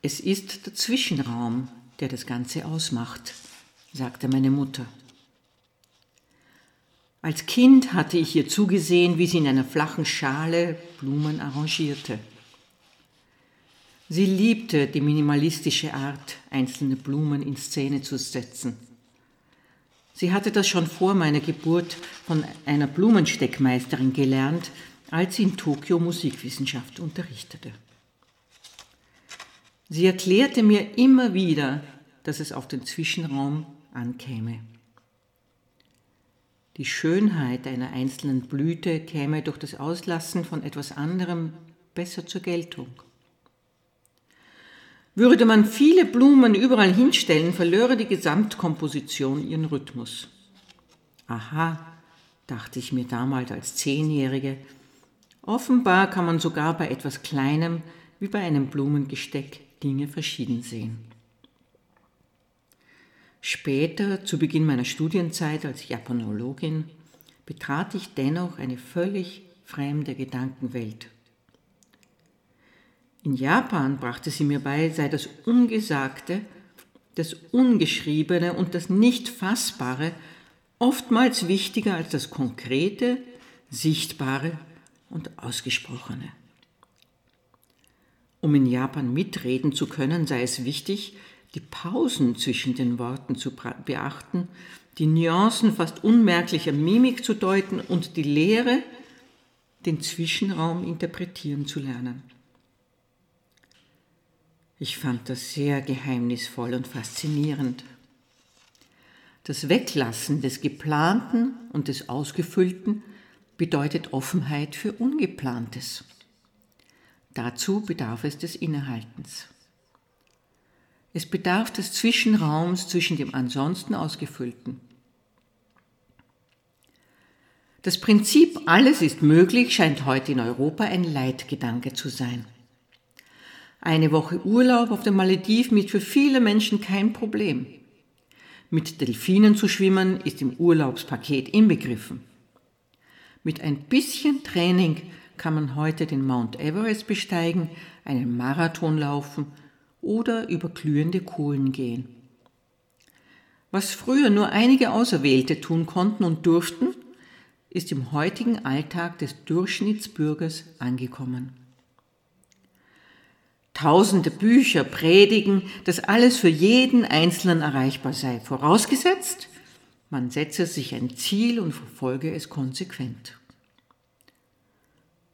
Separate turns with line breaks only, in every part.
Es ist der Zwischenraum, der das Ganze ausmacht, sagte meine Mutter. Als Kind hatte ich ihr zugesehen, wie sie in einer flachen Schale Blumen arrangierte. Sie liebte die minimalistische Art, einzelne Blumen in Szene zu setzen. Sie hatte das schon vor meiner Geburt von einer Blumensteckmeisterin gelernt, als sie in Tokio Musikwissenschaft unterrichtete. Sie erklärte mir immer wieder, dass es auf den Zwischenraum ankäme. Die Schönheit einer einzelnen Blüte käme durch das Auslassen von etwas anderem besser zur Geltung. Würde man viele Blumen überall hinstellen, verlöre die Gesamtkomposition ihren Rhythmus. Aha, dachte ich mir damals als Zehnjährige, offenbar kann man sogar bei etwas Kleinem wie bei einem Blumengesteck Dinge verschieden sehen. Später, zu Beginn meiner Studienzeit als Japanologin, betrat ich dennoch eine völlig fremde Gedankenwelt. In Japan brachte sie mir bei, sei das Ungesagte, das Ungeschriebene und das Nicht-Fassbare oftmals wichtiger als das Konkrete, Sichtbare und Ausgesprochene. Um in Japan mitreden zu können, sei es wichtig, die Pausen zwischen den Worten zu beachten, die Nuancen fast unmerklicher Mimik zu deuten und die Lehre, den Zwischenraum interpretieren zu lernen. Ich fand das sehr geheimnisvoll und faszinierend. Das Weglassen des Geplanten und des Ausgefüllten bedeutet Offenheit für Ungeplantes. Dazu bedarf es des Innehaltens. Es bedarf des Zwischenraums zwischen dem ansonsten Ausgefüllten. Das Prinzip alles ist möglich scheint heute in Europa ein Leitgedanke zu sein. Eine Woche Urlaub auf den Malediven ist für viele Menschen kein Problem. Mit Delfinen zu schwimmen ist im Urlaubspaket inbegriffen. Mit ein bisschen Training kann man heute den Mount Everest besteigen, einen Marathon laufen oder über glühende Kohlen gehen. Was früher nur einige Auserwählte tun konnten und durften, ist im heutigen Alltag des Durchschnittsbürgers angekommen. Tausende Bücher predigen, dass alles für jeden Einzelnen erreichbar sei, vorausgesetzt, man setze sich ein Ziel und verfolge es konsequent.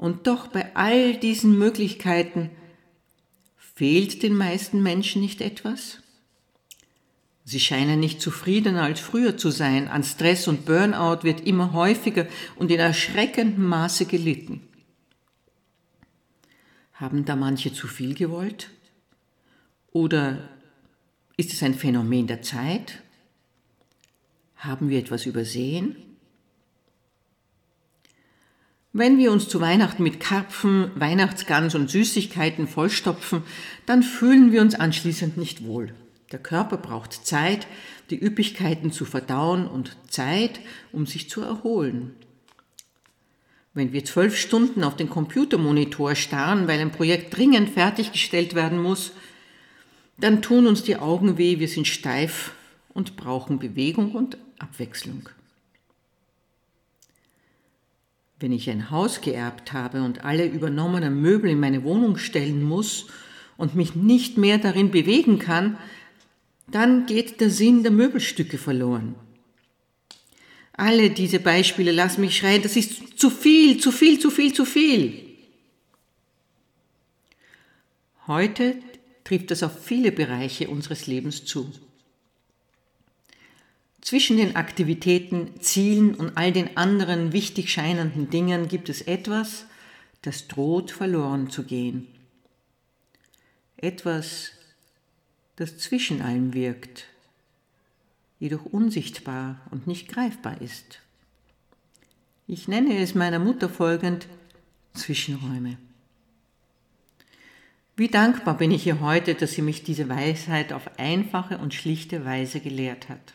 Und doch bei all diesen Möglichkeiten Fehlt den meisten Menschen nicht etwas? Sie scheinen nicht zufriedener als früher zu sein. An Stress und Burnout wird immer häufiger und in erschreckendem Maße gelitten. Haben da manche zu viel gewollt? Oder ist es ein Phänomen der Zeit? Haben wir etwas übersehen? Wenn wir uns zu Weihnachten mit Karpfen, Weihnachtsgans und Süßigkeiten vollstopfen, dann fühlen wir uns anschließend nicht wohl. Der Körper braucht Zeit, die Üppigkeiten zu verdauen und Zeit, um sich zu erholen. Wenn wir zwölf Stunden auf den Computermonitor starren, weil ein Projekt dringend fertiggestellt werden muss, dann tun uns die Augen weh, wir sind steif und brauchen Bewegung und Abwechslung. Wenn ich ein Haus geerbt habe und alle übernommenen Möbel in meine Wohnung stellen muss und mich nicht mehr darin bewegen kann, dann geht der Sinn der Möbelstücke verloren. Alle diese Beispiele lassen mich schreien, das ist zu viel, zu viel, zu viel, zu viel. Heute trifft das auf viele Bereiche unseres Lebens zu. Zwischen den Aktivitäten, Zielen und all den anderen wichtig scheinenden Dingen gibt es etwas, das droht verloren zu gehen. Etwas, das zwischen allem wirkt, jedoch unsichtbar und nicht greifbar ist. Ich nenne es meiner Mutter folgend Zwischenräume. Wie dankbar bin ich ihr heute, dass sie mich diese Weisheit auf einfache und schlichte Weise gelehrt hat.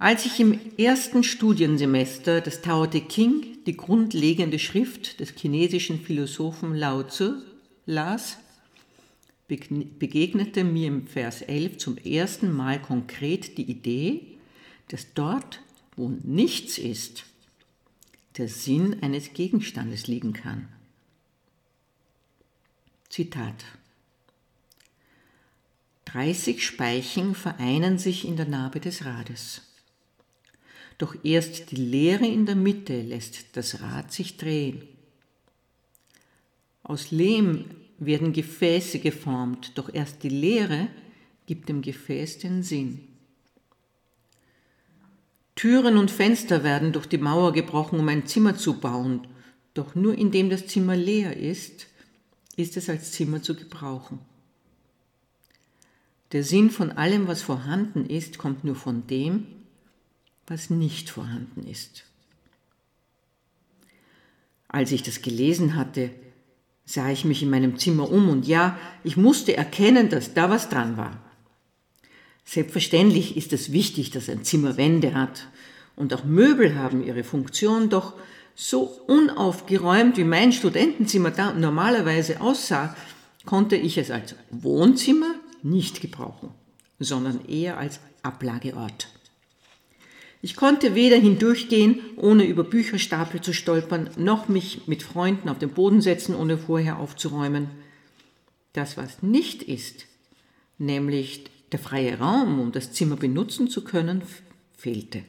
Als ich im ersten Studiensemester das Tao Te Ching, die grundlegende Schrift des chinesischen Philosophen Lao Tzu, las, begegnete mir im Vers 11 zum ersten Mal konkret die Idee, dass dort, wo nichts ist, der Sinn eines Gegenstandes liegen kann. Zitat 30 Speichen vereinen sich in der Narbe des Rades. Doch erst die Leere in der Mitte lässt das Rad sich drehen. Aus Lehm werden Gefäße geformt, doch erst die Leere gibt dem Gefäß den Sinn. Türen und Fenster werden durch die Mauer gebrochen, um ein Zimmer zu bauen, doch nur indem das Zimmer leer ist, ist es als Zimmer zu gebrauchen. Der Sinn von allem, was vorhanden ist, kommt nur von dem, was nicht vorhanden ist. Als ich das gelesen hatte, sah ich mich in meinem Zimmer um und ja, ich musste erkennen, dass da was dran war. Selbstverständlich ist es wichtig, dass ein Zimmer Wände hat und auch Möbel haben ihre Funktion, doch so unaufgeräumt wie mein Studentenzimmer da normalerweise aussah, konnte ich es als Wohnzimmer nicht gebrauchen, sondern eher als Ablageort. Ich konnte weder hindurchgehen, ohne über Bücherstapel zu stolpern, noch mich mit Freunden auf den Boden setzen, ohne vorher aufzuräumen. Das, was nicht ist, nämlich der freie Raum, um das Zimmer benutzen zu können, fehlte.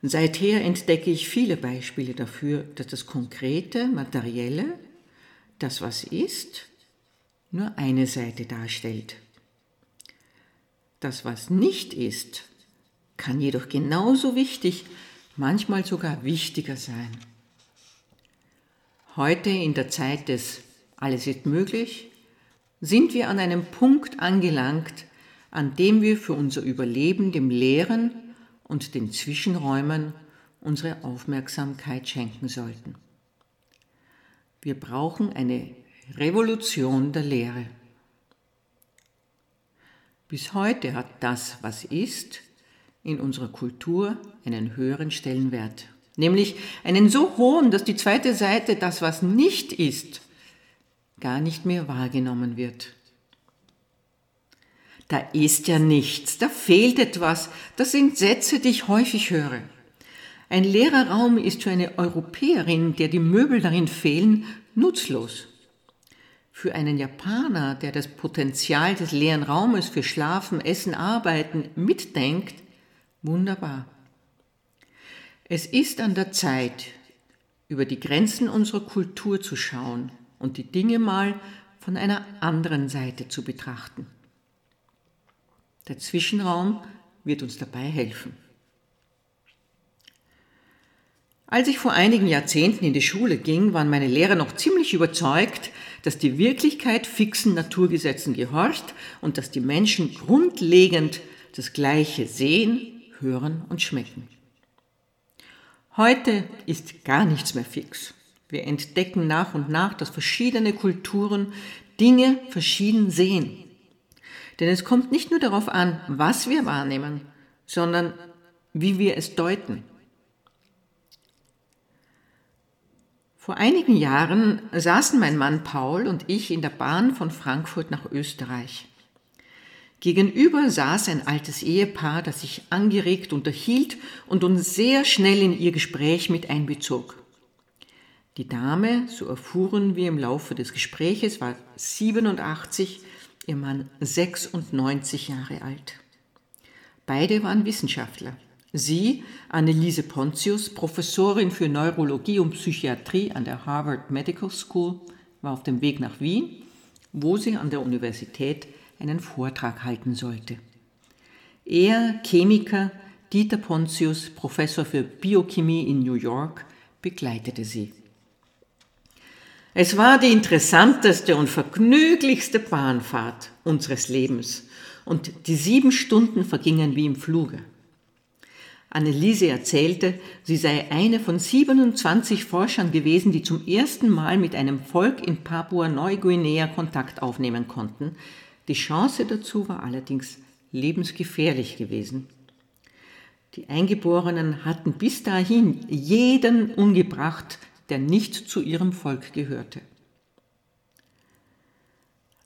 Seither entdecke ich viele Beispiele dafür, dass das Konkrete, Materielle, das was ist, nur eine Seite darstellt. Das, was nicht ist, kann jedoch genauso wichtig, manchmal sogar wichtiger sein. Heute in der Zeit des Alles ist möglich sind wir an einem Punkt angelangt, an dem wir für unser Überleben dem Leeren und den Zwischenräumen unsere Aufmerksamkeit schenken sollten. Wir brauchen eine Revolution der Lehre. Bis heute hat das, was ist, in unserer Kultur einen höheren Stellenwert, nämlich einen so hohen, dass die zweite Seite, das, was nicht ist, gar nicht mehr wahrgenommen wird. Da ist ja nichts, da fehlt etwas, das sind Sätze, die ich häufig höre. Ein leerer Raum ist für eine Europäerin, der die Möbel darin fehlen, nutzlos. Für einen Japaner, der das Potenzial des leeren Raumes für Schlafen, Essen, Arbeiten mitdenkt, Wunderbar. Es ist an der Zeit, über die Grenzen unserer Kultur zu schauen und die Dinge mal von einer anderen Seite zu betrachten. Der Zwischenraum wird uns dabei helfen. Als ich vor einigen Jahrzehnten in die Schule ging, waren meine Lehrer noch ziemlich überzeugt, dass die Wirklichkeit fixen Naturgesetzen gehorcht und dass die Menschen grundlegend das Gleiche sehen, hören und schmecken. Heute ist gar nichts mehr fix. Wir entdecken nach und nach, dass verschiedene Kulturen Dinge verschieden sehen. Denn es kommt nicht nur darauf an, was wir wahrnehmen, sondern wie wir es deuten. Vor einigen Jahren saßen mein Mann Paul und ich in der Bahn von Frankfurt nach Österreich. Gegenüber saß ein altes Ehepaar, das sich angeregt unterhielt und uns sehr schnell in ihr Gespräch mit einbezog. Die Dame, so erfuhren wir im Laufe des Gespräches, war 87, ihr Mann 96 Jahre alt. Beide waren Wissenschaftler. Sie, Anneliese Pontius, Professorin für Neurologie und Psychiatrie an der Harvard Medical School, war auf dem Weg nach Wien, wo sie an der Universität einen Vortrag halten sollte. Er, Chemiker, Dieter Pontius, Professor für Biochemie in New York, begleitete sie. Es war die interessanteste und vergnüglichste Bahnfahrt unseres Lebens und die sieben Stunden vergingen wie im Fluge. Anneliese erzählte, sie sei eine von 27 Forschern gewesen, die zum ersten Mal mit einem Volk in Papua-Neuguinea Kontakt aufnehmen konnten, die Chance dazu war allerdings lebensgefährlich gewesen. Die Eingeborenen hatten bis dahin jeden umgebracht, der nicht zu ihrem Volk gehörte.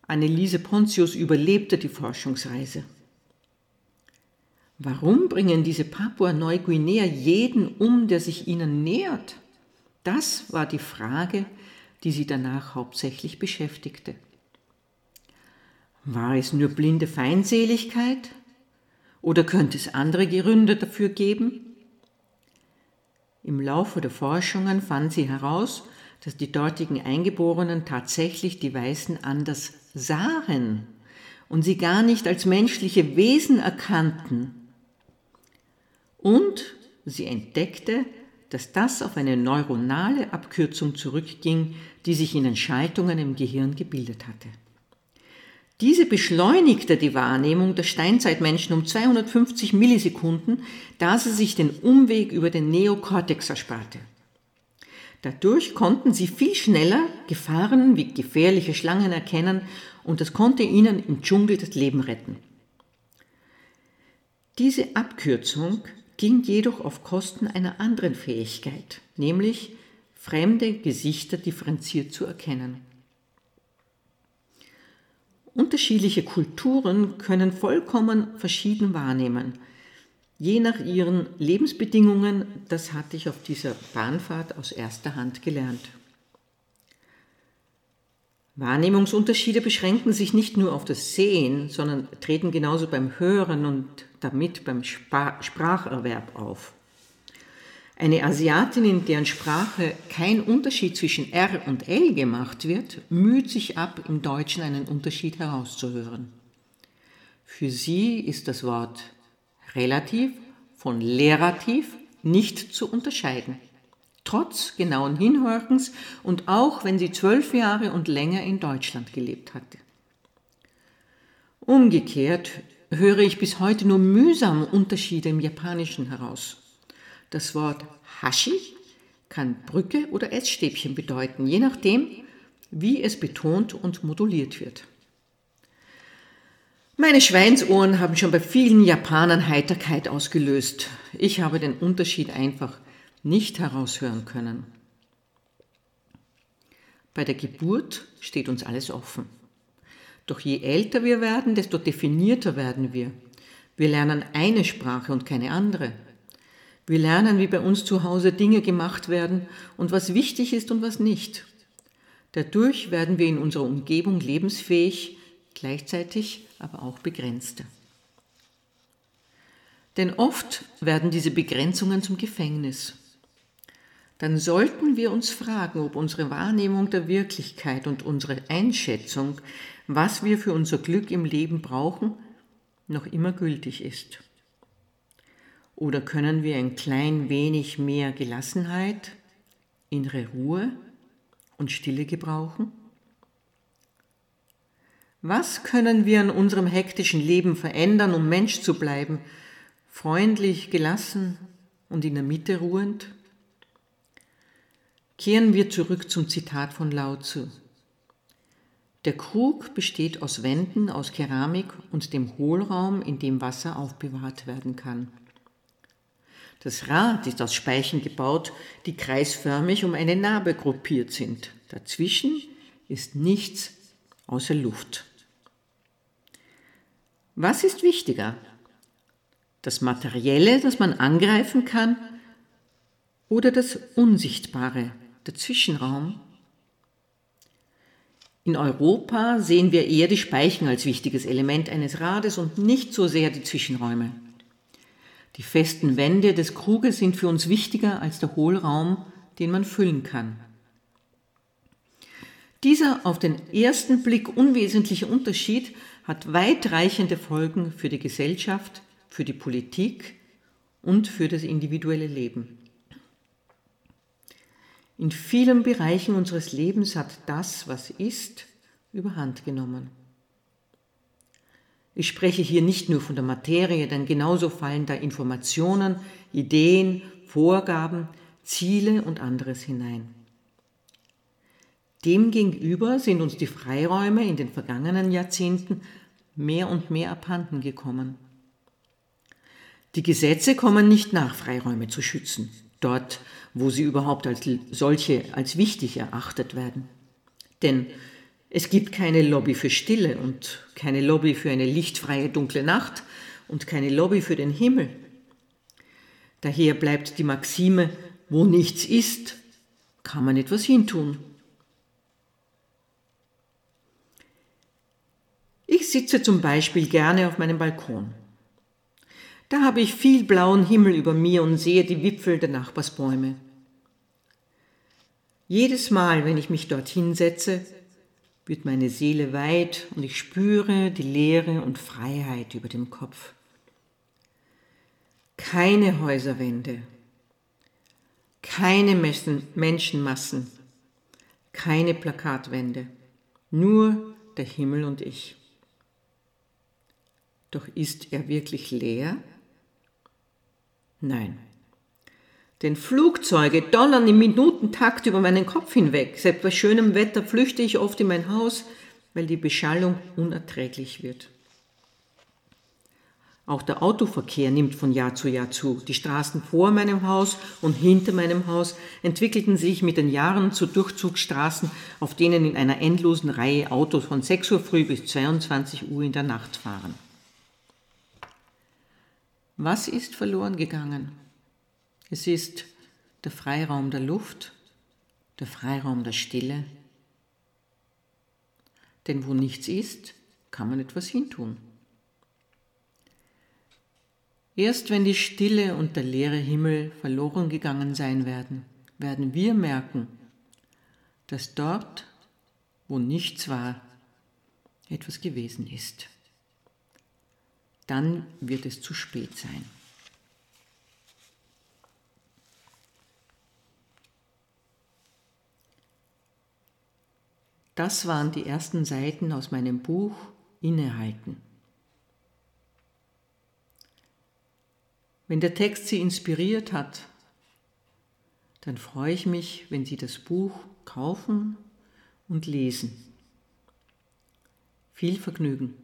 Anneliese Pontius überlebte die Forschungsreise. Warum bringen diese Papua-Neuguinea jeden um, der sich ihnen nähert? Das war die Frage, die sie danach hauptsächlich beschäftigte. War es nur blinde Feindseligkeit? Oder könnte es andere Gründe dafür geben? Im Laufe der Forschungen fand sie heraus, dass die dortigen Eingeborenen tatsächlich die Weißen anders sahen und sie gar nicht als menschliche Wesen erkannten, und sie entdeckte, dass das auf eine neuronale Abkürzung zurückging, die sich in den Schaltungen im Gehirn gebildet hatte. Diese beschleunigte die Wahrnehmung der Steinzeitmenschen um 250 Millisekunden, da sie sich den Umweg über den Neokortex ersparte. Dadurch konnten sie viel schneller Gefahren wie gefährliche Schlangen erkennen und das konnte ihnen im Dschungel das Leben retten. Diese Abkürzung ging jedoch auf Kosten einer anderen Fähigkeit, nämlich fremde Gesichter differenziert zu erkennen. Unterschiedliche Kulturen können vollkommen verschieden wahrnehmen, je nach ihren Lebensbedingungen, das hatte ich auf dieser Bahnfahrt aus erster Hand gelernt. Wahrnehmungsunterschiede beschränken sich nicht nur auf das Sehen, sondern treten genauso beim Hören und damit beim Spracherwerb auf. Eine Asiatin, in deren Sprache kein Unterschied zwischen R und L gemacht wird, müht sich ab, im Deutschen einen Unterschied herauszuhören. Für sie ist das Wort relativ von lerativ nicht zu unterscheiden trotz genauen Hinhorchens und auch wenn sie zwölf Jahre und länger in Deutschland gelebt hatte. Umgekehrt höre ich bis heute nur mühsam Unterschiede im Japanischen heraus. Das Wort Hashi kann Brücke oder Essstäbchen bedeuten, je nachdem, wie es betont und moduliert wird. Meine Schweinsohren haben schon bei vielen Japanern Heiterkeit ausgelöst. Ich habe den Unterschied einfach nicht heraushören können. Bei der Geburt steht uns alles offen. Doch je älter wir werden, desto definierter werden wir. Wir lernen eine Sprache und keine andere. Wir lernen, wie bei uns zu Hause Dinge gemacht werden und was wichtig ist und was nicht. Dadurch werden wir in unserer Umgebung lebensfähig, gleichzeitig aber auch begrenzter. Denn oft werden diese Begrenzungen zum Gefängnis dann sollten wir uns fragen, ob unsere Wahrnehmung der Wirklichkeit und unsere Einschätzung, was wir für unser Glück im Leben brauchen, noch immer gültig ist. Oder können wir ein klein wenig mehr Gelassenheit, innere Ruhe und Stille gebrauchen? Was können wir an unserem hektischen Leben verändern, um Mensch zu bleiben, freundlich, gelassen und in der Mitte ruhend? Kehren wir zurück zum Zitat von Lao Tzu. Der Krug besteht aus Wänden aus Keramik und dem Hohlraum, in dem Wasser aufbewahrt werden kann. Das Rad ist aus Speichen gebaut, die kreisförmig um eine Narbe gruppiert sind. Dazwischen ist nichts außer Luft. Was ist wichtiger? Das Materielle, das man angreifen kann, oder das Unsichtbare, der Zwischenraum. In Europa sehen wir eher die Speichen als wichtiges Element eines Rades und nicht so sehr die Zwischenräume. Die festen Wände des Kruges sind für uns wichtiger als der Hohlraum, den man füllen kann. Dieser auf den ersten Blick unwesentliche Unterschied hat weitreichende Folgen für die Gesellschaft, für die Politik und für das individuelle Leben. In vielen Bereichen unseres Lebens hat das, was ist, überhand genommen. Ich spreche hier nicht nur von der Materie, denn genauso fallen da Informationen, Ideen, Vorgaben, Ziele und anderes hinein. Demgegenüber sind uns die Freiräume in den vergangenen Jahrzehnten mehr und mehr abhanden gekommen. Die Gesetze kommen nicht nach, Freiräume zu schützen dort, wo sie überhaupt als solche als wichtig erachtet werden. Denn Es gibt keine Lobby für Stille und keine Lobby für eine lichtfreie dunkle Nacht und keine Lobby für den Himmel. Daher bleibt die Maxime, wo nichts ist, kann man etwas hintun. Ich sitze zum Beispiel gerne auf meinem Balkon. Da habe ich viel blauen Himmel über mir und sehe die Wipfel der Nachbarsbäume. Jedes Mal, wenn ich mich dorthin setze, wird meine Seele weit und ich spüre die Leere und Freiheit über dem Kopf. Keine Häuserwände, keine Menschenmassen, keine Plakatwände, nur der Himmel und ich. Doch ist er wirklich leer? Nein. Denn Flugzeuge donnern im Minutentakt über meinen Kopf hinweg. Selbst bei schönem Wetter flüchte ich oft in mein Haus, weil die Beschallung unerträglich wird. Auch der Autoverkehr nimmt von Jahr zu Jahr zu. Die Straßen vor meinem Haus und hinter meinem Haus entwickelten sich mit den Jahren zu Durchzugsstraßen, auf denen in einer endlosen Reihe Autos von 6 Uhr früh bis 22 Uhr in der Nacht fahren. Was ist verloren gegangen? Es ist der Freiraum der Luft, der Freiraum der Stille. Denn wo nichts ist, kann man etwas hintun. Erst wenn die Stille und der leere Himmel verloren gegangen sein werden, werden wir merken, dass dort, wo nichts war, etwas gewesen ist dann wird es zu spät sein. Das waren die ersten Seiten aus meinem Buch Innehalten. Wenn der Text Sie inspiriert hat, dann freue ich mich, wenn Sie das Buch kaufen und lesen. Viel Vergnügen.